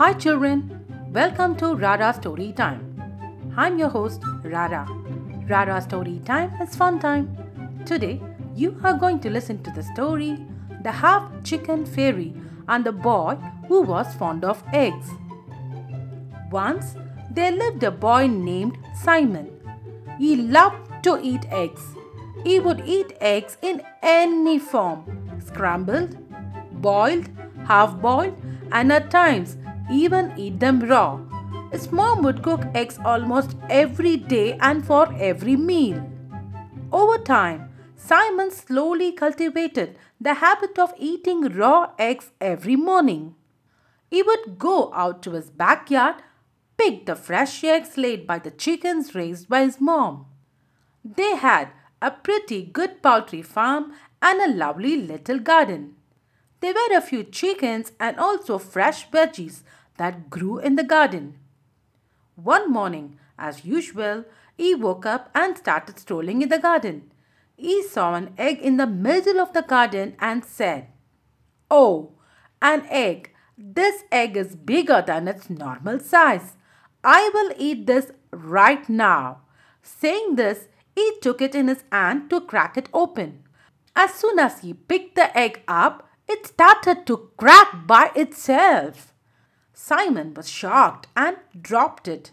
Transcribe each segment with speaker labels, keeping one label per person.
Speaker 1: Hi, children. Welcome to Rara Story Time. I'm your host, Rara. Rara Story Time is fun time. Today, you are going to listen to the story The Half Chicken Fairy and the Boy Who Was Fond of Eggs. Once, there lived a boy named Simon. He loved to eat eggs. He would eat eggs in any form scrambled, boiled, half boiled, and at times even eat them raw. His mom would cook eggs almost every day and for every meal. Over time, Simon slowly cultivated the habit of eating raw eggs every morning. He would go out to his backyard, pick the fresh eggs laid by the chickens raised by his mom. They had a pretty good poultry farm and a lovely little garden. There were a few chickens and also fresh veggies that grew in the garden. One morning, as usual, he woke up and started strolling in the garden. He saw an egg in the middle of the garden and said, Oh, an egg! This egg is bigger than its normal size. I will eat this right now. Saying this, he took it in his hand to crack it open. As soon as he picked the egg up, it started to crack by itself. Simon was shocked and dropped it.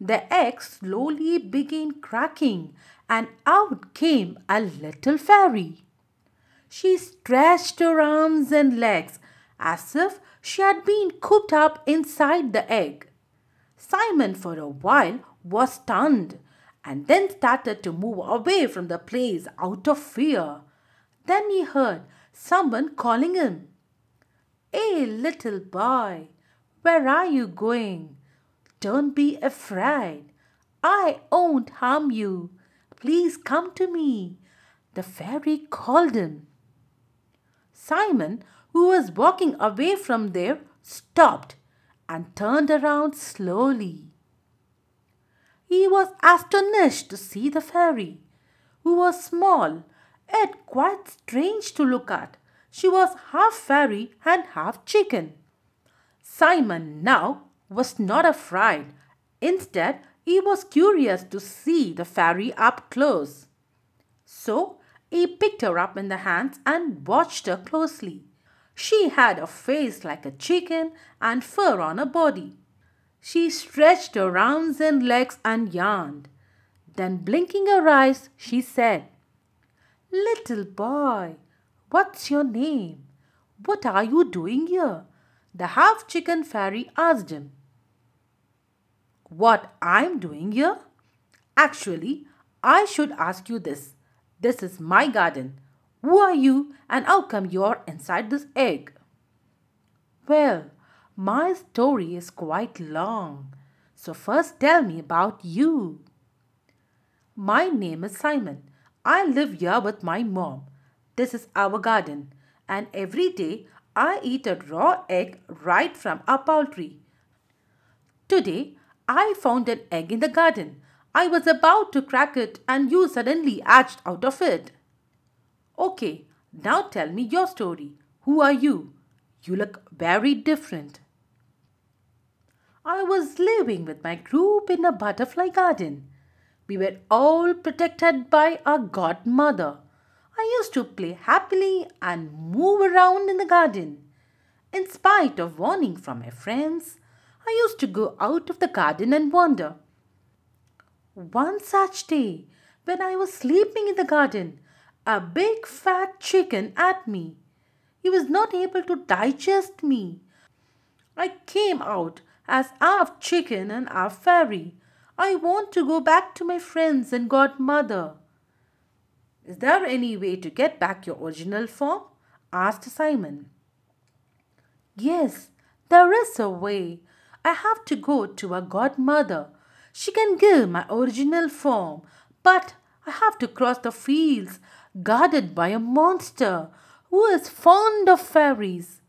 Speaker 1: The egg slowly began cracking, and out came a little fairy. She stretched her arms and legs as if she had been cooped up inside the egg. Simon, for a while, was stunned and then started to move away from the place out of fear. Then he heard someone calling him. Hey, little boy, where are you going? Don't be afraid. I won't harm you. Please come to me. The fairy called him. Simon, who was walking away from there, stopped and turned around slowly. He was astonished to see the fairy, who was small, yet quite strange to look at. She was half fairy and half chicken. Simon now was not afraid. Instead, he was curious to see the fairy up close. So he picked her up in the hands and watched her closely. She had a face like a chicken and fur on her body. She stretched her arms and legs and yawned. Then, blinking her eyes, she said, Little boy, what's your name? What are you doing here? The half chicken fairy asked him. What I'm doing here? Actually, I should ask you this. This is my garden. Who are you and how come you're inside this egg? Well, my story is quite long. So first tell me about you. My name is Simon. I live here with my mom. This is our garden and every day I eat a raw egg right from a poultry. Today I found an egg in the garden. I was about to crack it and you suddenly hatched out of it. Okay, now tell me your story. Who are you? You look very different. I was living with my group in a butterfly garden. We were all protected by our godmother. I used to play happily and move around in the garden. In spite of warning from my friends, I used to go out of the garden and wander. One such day, when I was sleeping in the garden, a big fat chicken at me. He was not able to digest me. I came out as half chicken and half fairy. I want to go back to my friends and godmother. Is there any way to get back your original form? asked Simon. Yes, there is a way. I have to go to a godmother. She can give my original form, but I have to cross the fields guarded by a monster who is fond of fairies.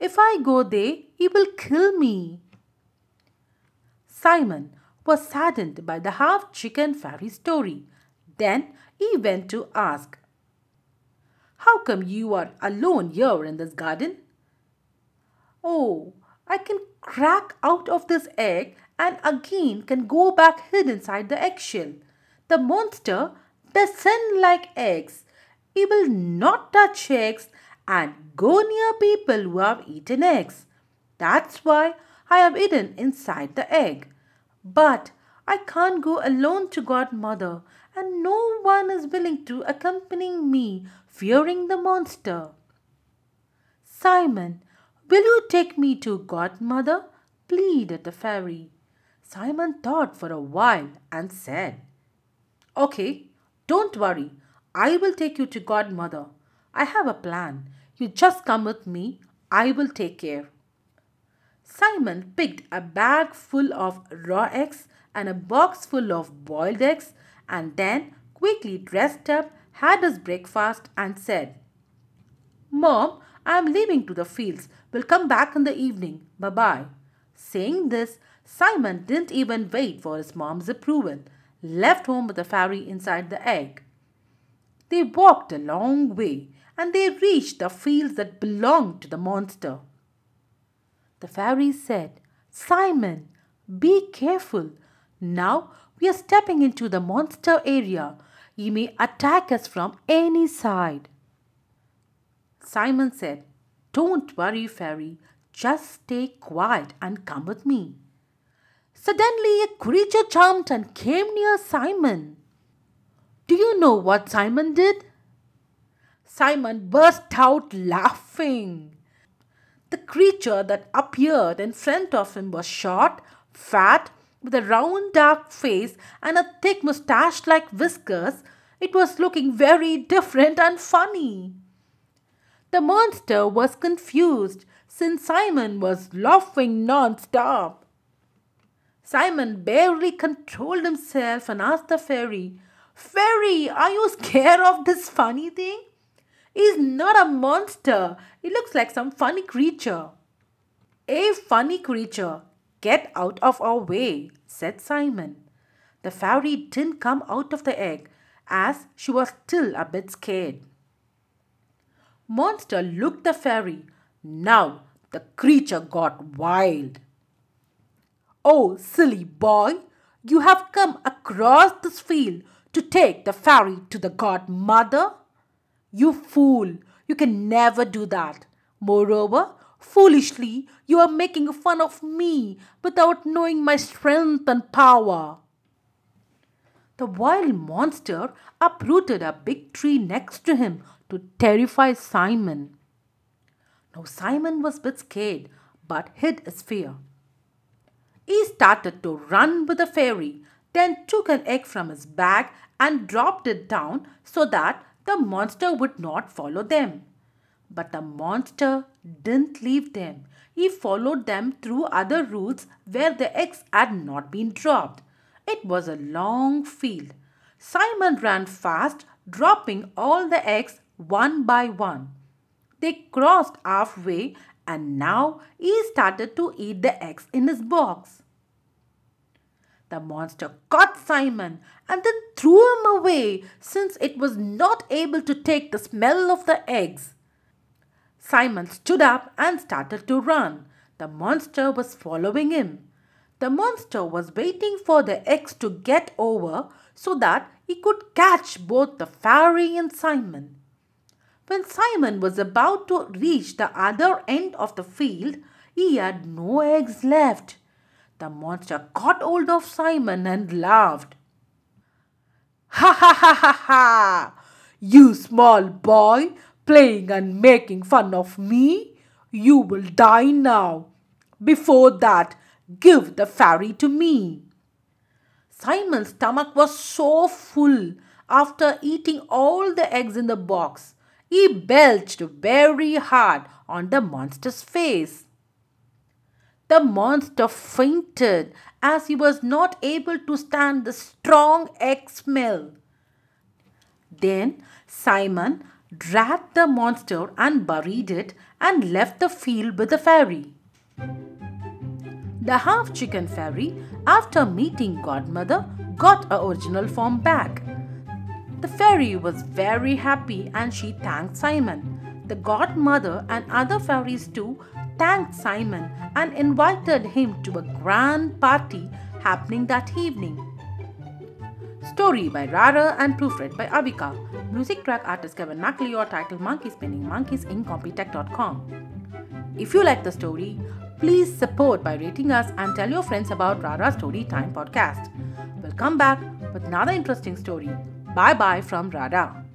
Speaker 1: If I go there, he will kill me. Simon was saddened by the half chicken fairy story. Then he went to ask, How come you are alone here in this garden? Oh, I can crack out of this egg and again can go back hid inside the eggshell. The monster doesn't like eggs. He will not touch eggs and go near people who have eaten eggs. That's why I have hidden inside the egg. But I can't go alone to Godmother, and no one is willing to accompany me, fearing the monster. Simon, will you take me to Godmother? pleaded the fairy. Simon thought for a while and said, Okay, don't worry. I will take you to Godmother. I have a plan. You just come with me. I will take care. Simon picked a bag full of raw eggs and a box full of boiled eggs and then quickly dressed up, had his breakfast, and said, Mom, I am leaving to the fields. Will come back in the evening. Bye bye. Saying this, Simon didn't even wait for his mom's approval, left home with the fairy inside the egg. They walked a long way and they reached the fields that belonged to the monster. The fairy said, Simon, be careful. Now we are stepping into the monster area. He may attack us from any side. Simon said, Don't worry, fairy. Just stay quiet and come with me. Suddenly, a creature jumped and came near Simon. Do you know what Simon did? Simon burst out laughing. The creature that appeared in front of him was short, fat, with a round dark face and a thick moustache like whiskers. It was looking very different and funny. The monster was confused since Simon was laughing non-stop. Simon barely controlled himself and asked the fairy, Fairy, are you scared of this funny thing? He's not a monster. He looks like some funny creature. A funny creature. Get out of our way, said Simon. The fairy didn't come out of the egg as she was still a bit scared. Monster looked the fairy. Now the creature got wild. Oh, silly boy, you have come across this field to take the fairy to the godmother? You fool, you can never do that. Moreover, foolishly, you are making fun of me without knowing my strength and power. The wild monster uprooted a big tree next to him to terrify Simon. Now Simon was a bit scared but hid his fear. He started to run with the fairy, then took an egg from his bag and dropped it down so that the monster would not follow them. But the monster didn't leave them. He followed them through other routes where the eggs had not been dropped. It was a long field. Simon ran fast, dropping all the eggs one by one. They crossed halfway and now he started to eat the eggs in his box. The monster caught Simon and then threw him away since it was not able to take the smell of the eggs. Simon stood up and started to run. The monster was following him. The monster was waiting for the eggs to get over so that he could catch both the fairy and Simon. When Simon was about to reach the other end of the field, he had no eggs left. The monster caught hold of Simon and laughed. Ha ha ha ha ha! You small boy playing and making fun of me? You will die now. Before that, give the fairy to me. Simon's stomach was so full after eating all the eggs in the box. He belched very hard on the monster's face. The monster fainted as he was not able to stand the strong egg smell. Then Simon dragged the monster and buried it and left the field with the fairy. The half chicken fairy, after meeting Godmother, got her original form back. The fairy was very happy and she thanked Simon. The godmother and other fairies too thanked Simon and invited him to a grand party happening that evening. Story by Rara and proofread by Avika. Music track artist Kevin MacLeod title Monkey Spinning Monkeys Incompetech.com. If you like the story, please support by rating us and tell your friends about Rara Story Time podcast. We'll come back with another interesting story. Bye bye from Rara.